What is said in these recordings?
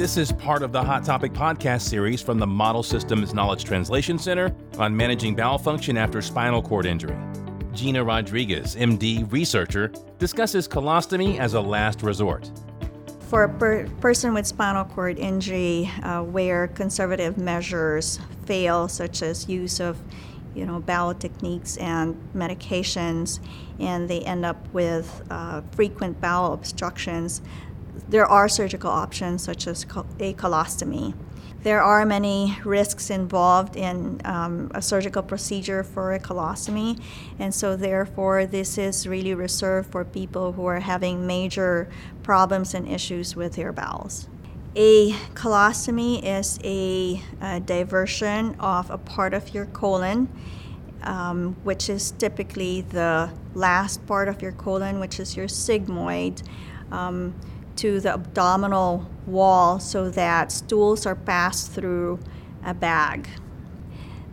This is part of the Hot Topic podcast series from the Model Systems Knowledge Translation Center on managing bowel function after spinal cord injury. Gianna Rodriguez, MD, researcher, discusses colostomy as a last resort. For a per- person with spinal cord injury uh, where conservative measures fail, such as use of you know, bowel techniques and medications, and they end up with uh, frequent bowel obstructions, there are surgical options such as a colostomy. There are many risks involved in um, a surgical procedure for a colostomy, and so therefore, this is really reserved for people who are having major problems and issues with their bowels. A colostomy is a, a diversion of a part of your colon, um, which is typically the last part of your colon, which is your sigmoid. Um, to the abdominal wall so that stools are passed through a bag.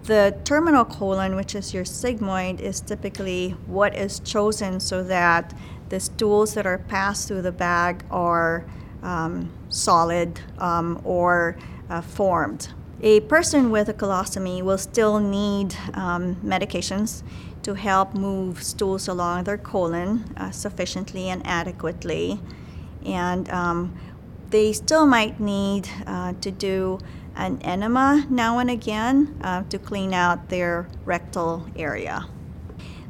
The terminal colon, which is your sigmoid, is typically what is chosen so that the stools that are passed through the bag are um, solid um, or uh, formed. A person with a colostomy will still need um, medications to help move stools along their colon uh, sufficiently and adequately and um, they still might need uh, to do an enema now and again uh, to clean out their rectal area.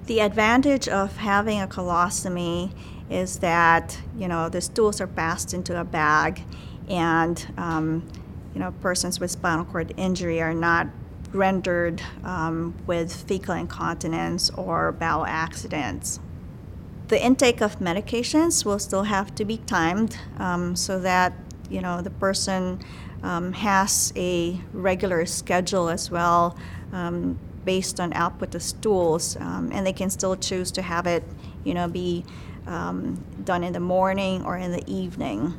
The advantage of having a colostomy is that you know the stools are passed into a bag, and um, you know persons with spinal cord injury are not rendered um, with fecal incontinence or bowel accidents. The intake of medications will still have to be timed um, so that you know the person um, has a regular schedule as well um, based on output of stools, um, and they can still choose to have it, you know, be um, done in the morning or in the evening.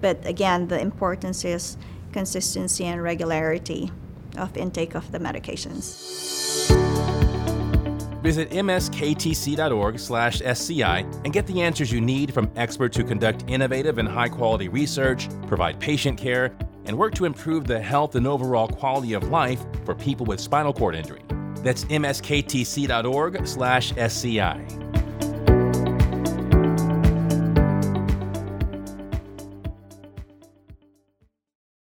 But again, the importance is consistency and regularity of intake of the medications. Visit msktc.org/sci and get the answers you need from experts who conduct innovative and high-quality research, provide patient care, and work to improve the health and overall quality of life for people with spinal cord injury. That's msktc.org/sci.